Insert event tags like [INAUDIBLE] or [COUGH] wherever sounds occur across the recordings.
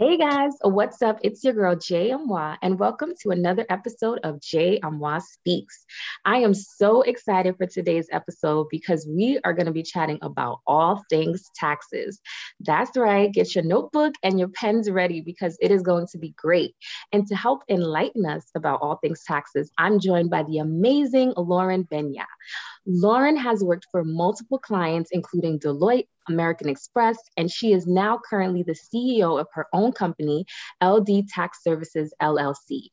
Hey guys, what's up? It's your girl Jay Amwa, and welcome to another episode of Jay Amwa Speaks. I am so excited for today's episode because we are going to be chatting about all things taxes. That's right, get your notebook and your pens ready because it is going to be great. And to help enlighten us about all things taxes, I'm joined by the amazing Lauren Benyah. Lauren has worked for multiple clients, including Deloitte, American Express, and she is now currently the CEO of her own company, LD Tax Services LLC.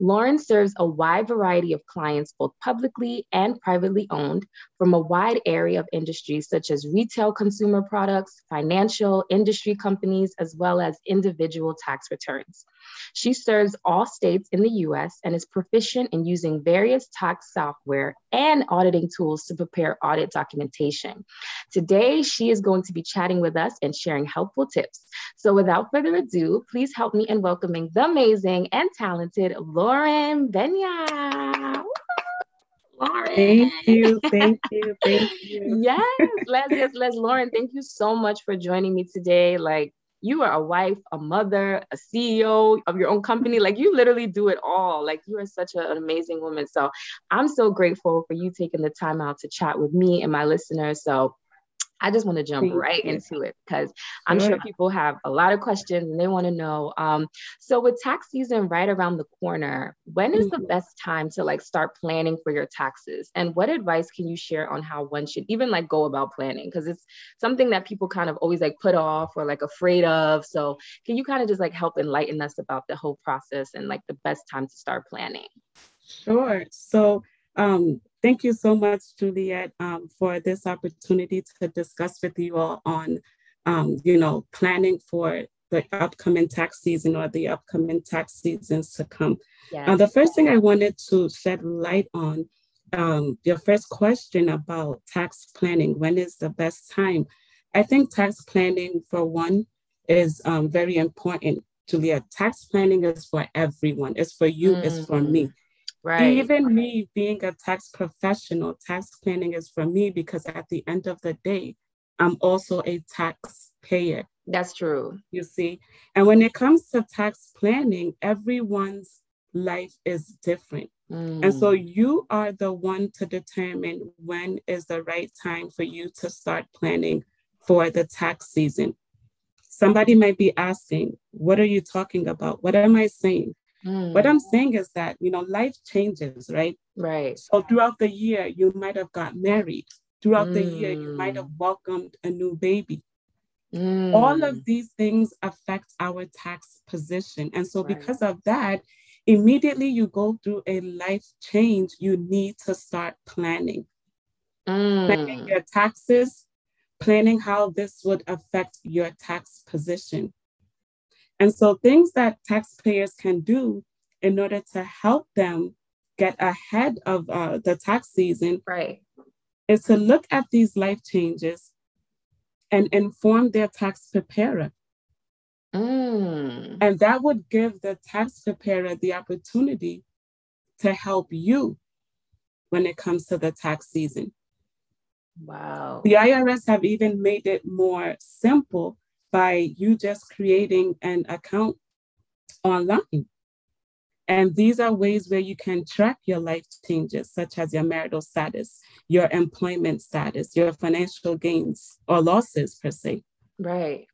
Lauren serves a wide variety of clients, both publicly and privately owned, from a wide area of industries such as retail consumer products, financial, industry companies, as well as individual tax returns. She serves all states in the US and is proficient in using various tax software and auditing tools to prepare audit documentation. Today, she is going to be chatting with us and sharing helpful tips. So, without further ado, please help me in welcoming the amazing and talented Lauren Benyah. Lauren. Thank you, thank you, thank you. [LAUGHS] yes, Les, yes, Les, Lauren, thank you so much for joining me today. Like, you are a wife, a mother, a CEO of your own company. Like you literally do it all. Like you are such an amazing woman. So I'm so grateful for you taking the time out to chat with me and my listeners. So I just want to jump right into it because I'm sure. people have a lot of questions and they want to know. Um, so with tax season right around the corner, when is mm-hmm. the best time to like start planning for your taxes? And what advice can you share on how one should even like go about planning? Because it's something that people kind of always like put off or like afraid of. So can you kind of just like help enlighten us about the whole process and like the best time to start planning? Sure. So um, Thank you so much, Juliet, um, for this opportunity to discuss with you all on, um, you know, planning for the upcoming tax season or the upcoming tax seasons to come. Yes. Uh, the first thing I wanted to shed light on, um, your first question about tax planning, when is the best time? I think tax planning, for one, is um, very important. Juliet, tax planning is for everyone. It's for you, mm-hmm. it's for me. Right. Even me being a tax professional, tax planning is for me because at the end of the day, I'm also a taxpayer. That's true. You see? And when it comes to tax planning, everyone's life is different. Mm. And so mm. you are the one to determine when is the right time for you to start planning for the tax season. Somebody might be asking, What are you talking about? What am I saying? Mm. What I'm saying is that, you know, life changes, right? Right. So throughout the year, you might have got married. Throughout mm. the year, you might have mm. welcomed a new baby. Mm. All of mm. these things affect our tax position. And so, right. because of that, immediately you go through a life change, you need to start planning. Planning your taxes, planning how this would affect your tax position. And so, things that taxpayers can do in order to help them get ahead of uh, the tax season right. is to look at these life changes and inform their tax preparer. Mm. And that would give the tax preparer the opportunity to help you when it comes to the tax season. Wow. The IRS have even made it more simple by you just creating an account online. And these are ways where you can track your life changes, such as your marital status, your employment status, your financial gains or losses, per se. Right.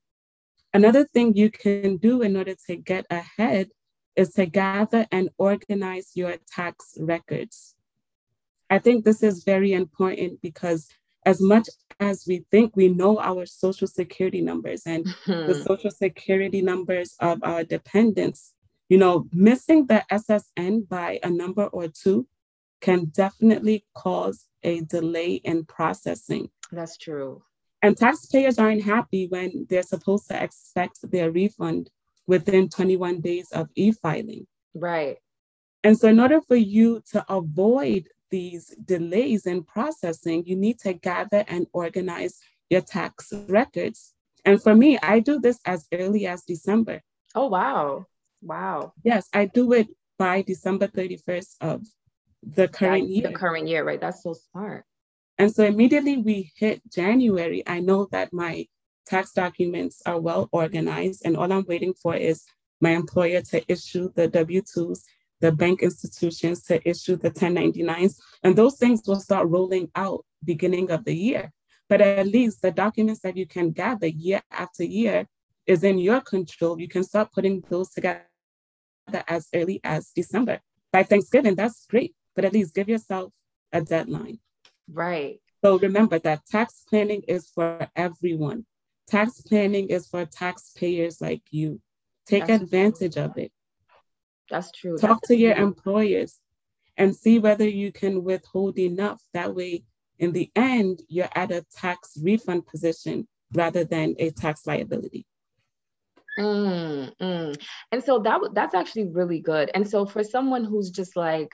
Another thing you can do in order to get ahead is to gather and organize your tax records. I think this is very important because as much as we think we know our social security numbers and mm-hmm. the social security numbers of our dependents, you know, missing the SSN by a number or two can definitely cause a delay in processing. That's true. And taxpayers aren't happy when they're supposed to expect their refund within 21 days of e filing. Right. And so, in order for you to avoid these delays in processing, you need to gather and organize your tax records. And for me, I do this as early as December. Oh, wow. Wow. Yes, I do it by December 31st of the current that, year. The current year, right? That's so smart. And so immediately we hit January, I know that my tax documents are well organized, and all I'm waiting for is my employer to issue the W 2s, the bank institutions to issue the 1099s, and those things will start rolling out beginning of the year. But at least the documents that you can gather year after year is in your control. You can start putting those together as early as December. By Thanksgiving, that's great, but at least give yourself a deadline. Right. So remember that tax planning is for everyone. Tax planning is for taxpayers like you. Take That's advantage true. of it. That's true. Talk That's to true. your employers and see whether you can withhold enough. That way, in the end, you're at a tax refund position rather than a tax liability. Mm, mm. And so that that's actually really good. And so for someone who's just like,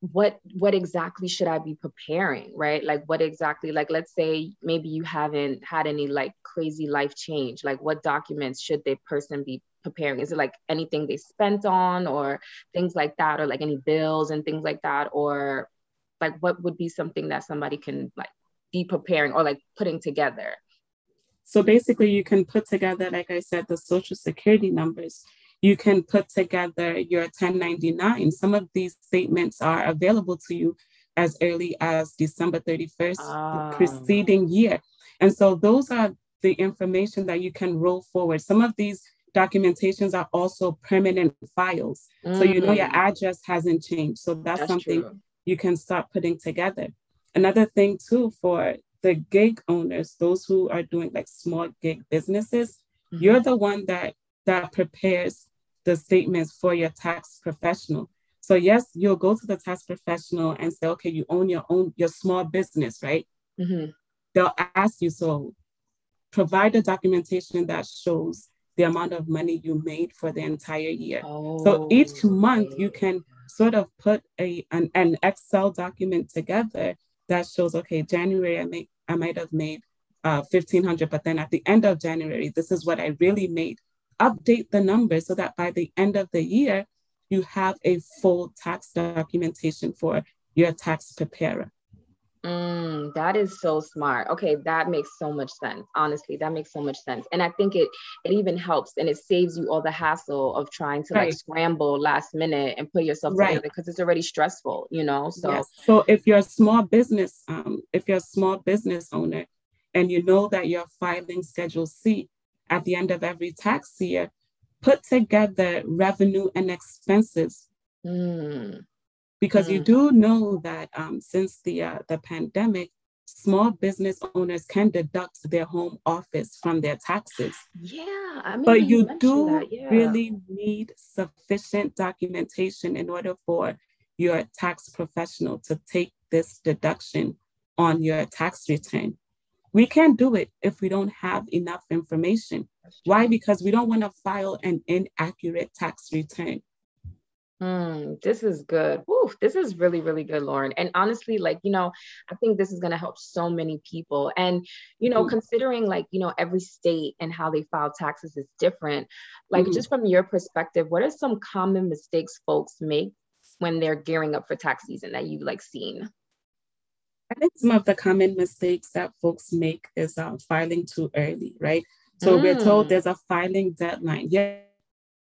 what what exactly should I be preparing, right? Like what exactly, like let's say maybe you haven't had any like crazy life change. Like what documents should the person be preparing? Is it like anything they spent on or things like that, or like any bills and things like that? Or like what would be something that somebody can like be preparing or like putting together? So basically, you can put together, like I said, the social security numbers. You can put together your 1099. Some of these statements are available to you as early as December 31st, the ah. preceding year. And so those are the information that you can roll forward. Some of these documentations are also permanent files. Mm. So you know your mm. address hasn't changed. So that's, that's something true. you can start putting together. Another thing too for the gig owners, those who are doing like small gig businesses, mm-hmm. you're the one that that prepares the statements for your tax professional. So yes, you'll go to the tax professional and say, okay, you own your own your small business, right? Mm-hmm. They'll ask you, so provide the documentation that shows the amount of money you made for the entire year. Oh, so each month you can sort of put a an, an Excel document together that shows, okay, January I make I might have made uh, 1500, but then at the end of January, this is what I really made. Update the numbers so that by the end of the year, you have a full tax documentation for your tax preparer. Mm, that is so smart. Okay, that makes so much sense. Honestly, that makes so much sense. And I think it it even helps and it saves you all the hassle of trying to right. like scramble last minute and put yourself right. together because it's already stressful, you know. So yes. so if you're a small business, um, if you're a small business owner and you know that you're filing Schedule C at the end of every tax year, put together revenue and expenses. Mm because mm. you do know that um, since the uh, the pandemic, small business owners can deduct their home office from their taxes. Yeah, I mean, but you, you do yeah. really need sufficient documentation in order for your tax professional to take this deduction on your tax return. We can't do it if we don't have enough information. Why? Because we don't want to file an inaccurate tax return. Mm, this is good. Woo, this is really, really good, Lauren. And honestly, like, you know, I think this is going to help so many people. And, you know, mm-hmm. considering like, you know, every state and how they file taxes is different, like, mm-hmm. just from your perspective, what are some common mistakes folks make when they're gearing up for tax season that you've like seen? I think some of the common mistakes that folks make is um, filing too early, right? So mm. we're told mm. there's a filing deadline. Yeah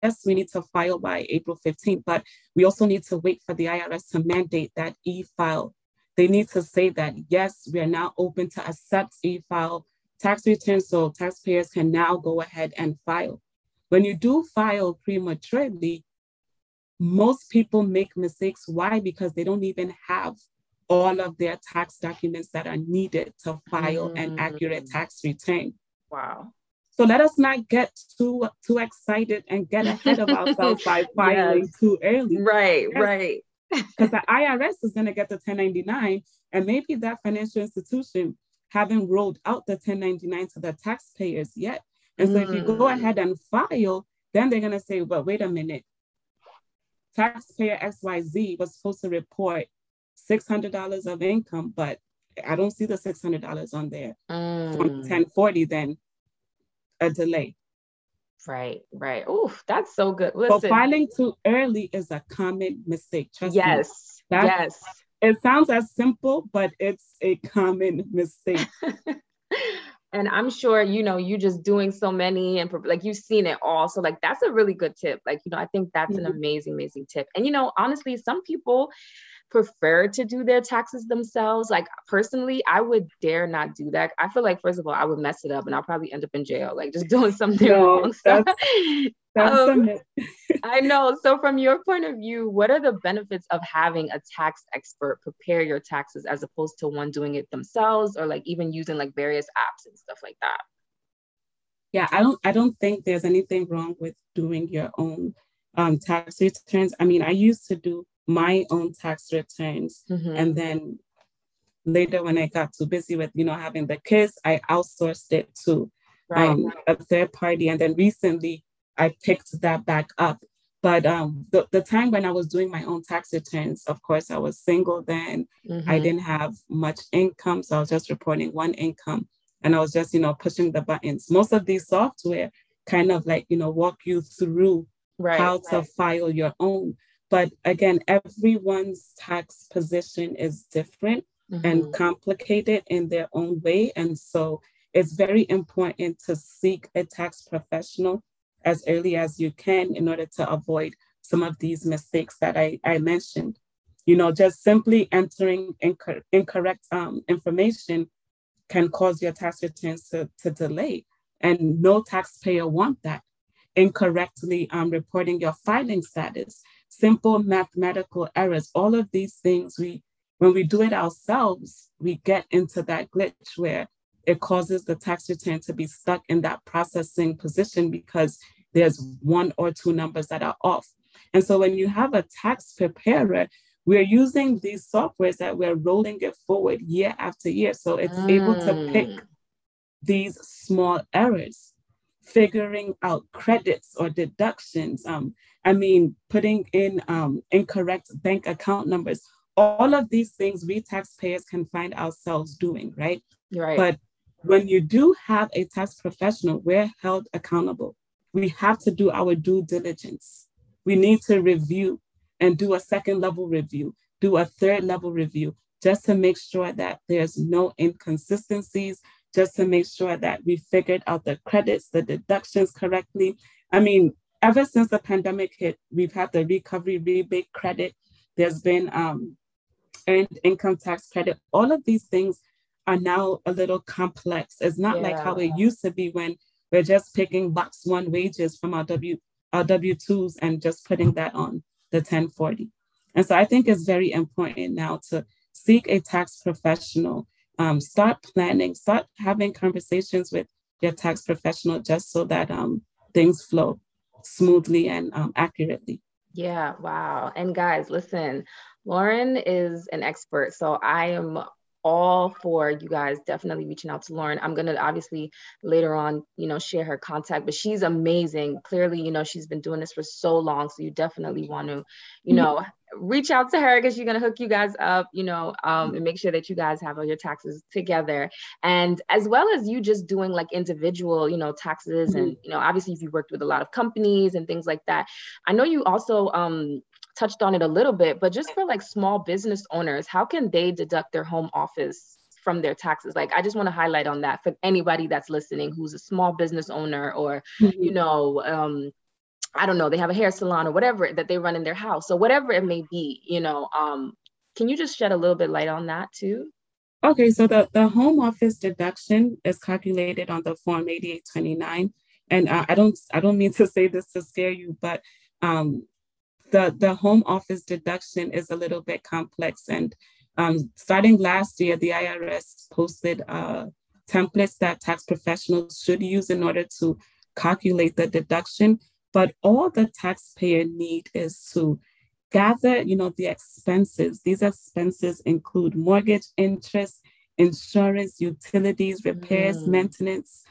yes, we need to file by April 15th, but we also need to wait for the IRS to mandate that e-file. They need to say that, yes, we are now open to accept e-file tax returns, so taxpayers can now go ahead and file. When you do file prematurely, most people make mistakes. Why? Because they don't even have all of their tax documents that are needed to file mm. an accurate tax return. Wow. So let us not get too too excited and get ahead of ourselves by [LAUGHS] filing yes. too early. Right, yes. right. [LAUGHS] Because the IRS is going to get the 1099, and maybe that financial institution haven't rolled out the 1099 to the taxpayers yet. And so mm. if you go mm. ahead and file, then they're going to say, well, wait a minute. Taxpayer XYZ was supposed to report $600 of income, but I don't see the $600 on there. Mm. From 1040, then a delay. Right, right. Oh, that's so good. Listen. But filing too early is a common mistake. Trust yes, me. yes. It sounds as simple, but it's a common mistake. [LAUGHS] and i'm sure you know you just doing so many and like you've seen it all so like that's a really good tip like you know i think that's mm-hmm. an amazing amazing tip and you know honestly some people prefer to do their taxes themselves. Like personally, I would dare not do that. I feel like first of all, I would mess it up and I'll probably end up in jail, like just [LAUGHS] doing something no, wrong. That's [LAUGHS] um, [LAUGHS] I know. So from your point of view, what are the benefits of having a tax expert prepare your taxes as opposed to one doing it themselves or like even using like various apps and stuff like that? Yeah, I don't I don't think there's anything wrong with doing your own um, tax returns. I mean, I used to do my own tax returns. Mm-hmm. And then later when I got too busy with, you know, having the kids, I outsourced it to right. um, a third party. And then recently I picked that back up. But um, the, the time when I was doing my own tax returns, of course, I was single then. Mm-hmm. I didn't have much income. So I was just reporting one income and I was just, you know, pushing the buttons. Most of these software kind of like, you know, walk you through right, how right. to file your own. But again, everyone's tax position is different mm-hmm. and complicated in their own way. And so it's very important to seek a tax professional as early as you can in order to avoid some of these mistakes that I, I mentioned. You know, just simply entering inc- incorrect um, information can cause your tax returns to, to delay. And no taxpayer want that. Incorrectly um, reporting your filing status simple mathematical errors, all of these things, we when we do it ourselves, we get into that glitch where it causes the tax return to be stuck in that processing position because there's one or two numbers that are off. And so when you have a tax preparer, we're using these softwares that we're rolling it forward year after year. So it's mm. able to pick mm. these small errors figuring out credits or deductions. Um, I mean, putting in um, incorrect bank account numbers. All of these things we taxpayers can find ourselves doing, right? Right. But when you do have a tax professional, we're held accountable. We have to do our due diligence. We need to review and do a second level review, do a third level review, just to make sure that there's no inconsistencies, just to make sure that we figured out the credits, the deductions correctly. I mean, ever since the pandemic hit, we've had the recovery rebate credit. There's been um, earned income tax credit. All of these things are now a little complex. It's not yeah. like how it used to be when we're just picking box one wages from our W our W-2s and just putting that on the 1040. And so I think it's very important now to seek a tax professional um, start planning, start having conversations with your tax professional just so that um, things flow smoothly and um, accurately. Yeah, wow. And guys, listen, Lauren is an expert. So I am all for you guys definitely reaching out to Lauren. I'm going to obviously later on, you know, share her contact, but she's amazing. Clearly, you know, she's been doing this for so long. So you definitely want to, you mm-hmm. know, reach out to her because she's going to hook you guys up, you know, um, and make sure that you guys have all your taxes together. And as well as you just doing like individual, you know, taxes mm-hmm. and, you know, obviously if you worked with a lot of companies and things like that. I know you also um, touched on it a little bit, but just for like small business owners, how can they deduct their home office from their taxes? Like, I just want to highlight on that for anybody that's listening who's a small business owner or, mm-hmm. you know, um, I don't know, they have a hair salon or whatever that they run in their house. So whatever it may be, you know, um, can you just shed a little bit light on that too? Okay, so the, the home office deduction is calculated on the form 8829. And uh, I don't I don't mean to say this to scare you, but um, the, the home office deduction is a little bit complex. And um, starting last year, the IRS posted uh, templates that tax professionals should use in order to calculate the deduction. But all the taxpayer need is to gather, you know, the expenses. These expenses include mortgage interest, insurance, utilities, repairs, mm. maintenance,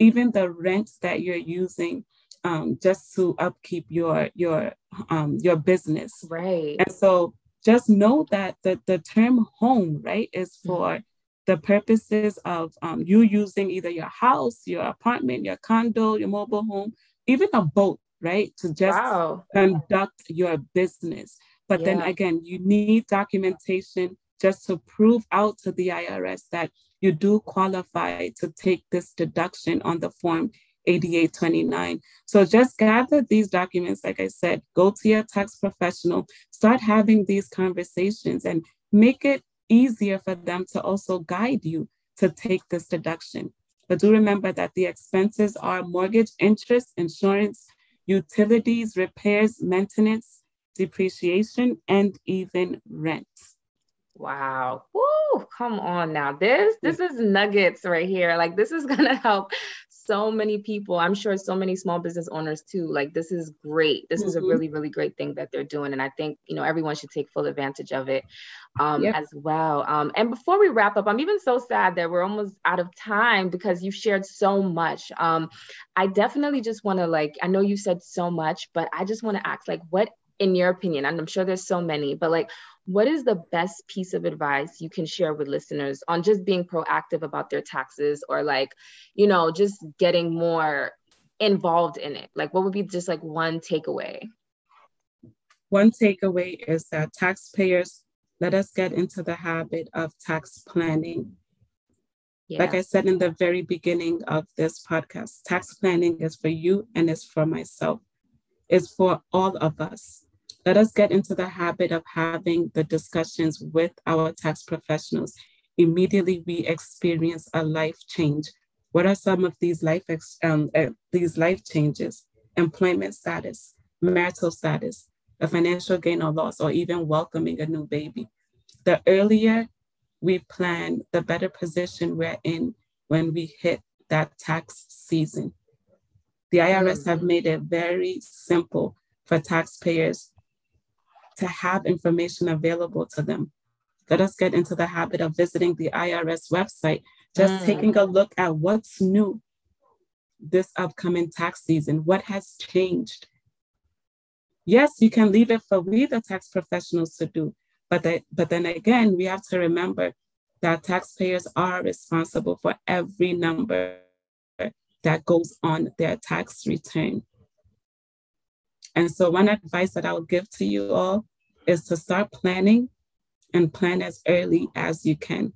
even the rent that you're using um, just to upkeep your your um, your business. Right. And so just know that the, the term home, right, is mm-hmm. for mm-hmm. the purposes of um, you using either your house, your apartment, your condo, your mobile home, even a boat, right, to just wow. conduct your business. But yeah. then again, you need documentation just to prove out to the IRS that you do qualify to take this deduction on the form 8829. So just gather these documents, like I said, go to your tax professional, start having these conversations and make it easier for them to also guide you to take this deduction. But do remember that the expenses are mortgage interest, insurance, utilities, repairs, maintenance, depreciation, and even rent. Wow. Woo, come on now. This this is nuggets right here. Like this is going [LAUGHS] to help so many people. I'm sure so many small business owners too. Like this is great. This mm-hmm. is a mm-hmm. really really great thing that they're doing and I think, you know, everyone should take full advantage of it um yep. as well. Um and before we wrap up, I'm even so sad that we're almost out of time because you've shared so much. Um I definitely just want to like I know you said so much, but I just want to ask like what in your opinion, and I'm sure there's so many, but like what is the best piece of advice you can share with listeners on just being proactive about their taxes or like you know just getting more involved in it? Like what would be just like one takeaway? One takeaway is that taxpayers let us get into the habit of tax planning. Yeah. like i said in the very beginning of this podcast tax planning is for you and it's for myself. It's for all of us let us get into the habit of having the discussions with our tax professionals. Immediately, we experience a life change. What are some of these life um, uh, these life changes? Employment status, marital status, a financial gain or loss, or even welcoming a new baby. The earlier we plan, the better position we're in when we hit that tax season. The IRS have made it very simple for taxpayers to have information available to them. Let us get into the habit of visiting the IRS website, just mm. taking a look at what's new this upcoming tax season, what has changed. Yes, you can leave it for we, the tax professionals, to do, but, they, but then again, we have to remember that taxpayers are responsible for every number that goes on their tax return. And so, one advice that I would give to you all is to start planning and plan as early as you can.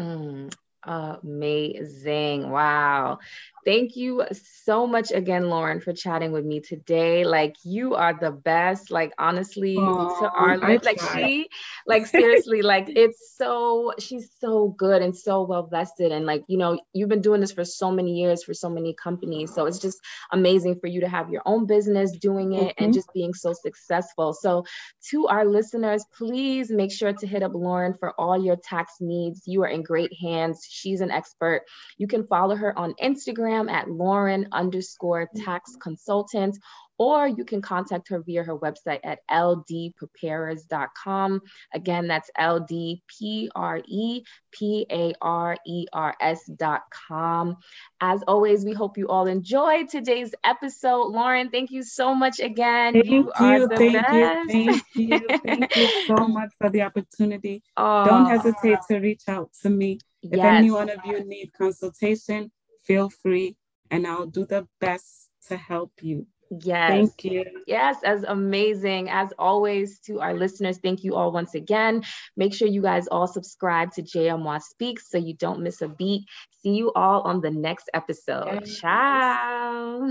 Mm, amazing. Wow. Thank you so much again, Lauren, for chatting with me today. Like you are the best. Like honestly, Aww, to our like, like she, [LAUGHS] like seriously, like it's so she's so good and so well vested. And like, you know, you've been doing this for so many years for so many companies. So it's just amazing for you to have your own business doing it mm-hmm. and just being so successful. So to our listeners, please make sure to hit up Lauren for all your tax needs. You are in great hands. She's an expert. You can follow her on Instagram at Lauren underscore tax consultant, or you can contact her via her website at ldpreparers.com. Again, that's L-D-P-R-E-P-A-R-E-R-S.com. As always, we hope you all enjoyed today's episode. Lauren, thank you so much again. Thank you, you thank best. you, thank you, thank you so much for the opportunity. [LAUGHS] Oh. Don't hesitate to reach out to me. If yes. any one of you need consultation, feel free and I'll do the best to help you. Yes. Thank you. Yes, as amazing. As always, to our listeners, thank you all once again. Make sure you guys all subscribe to JMWA Speaks so you don't miss a beat. See you all on the next episode. Yes. Ciao.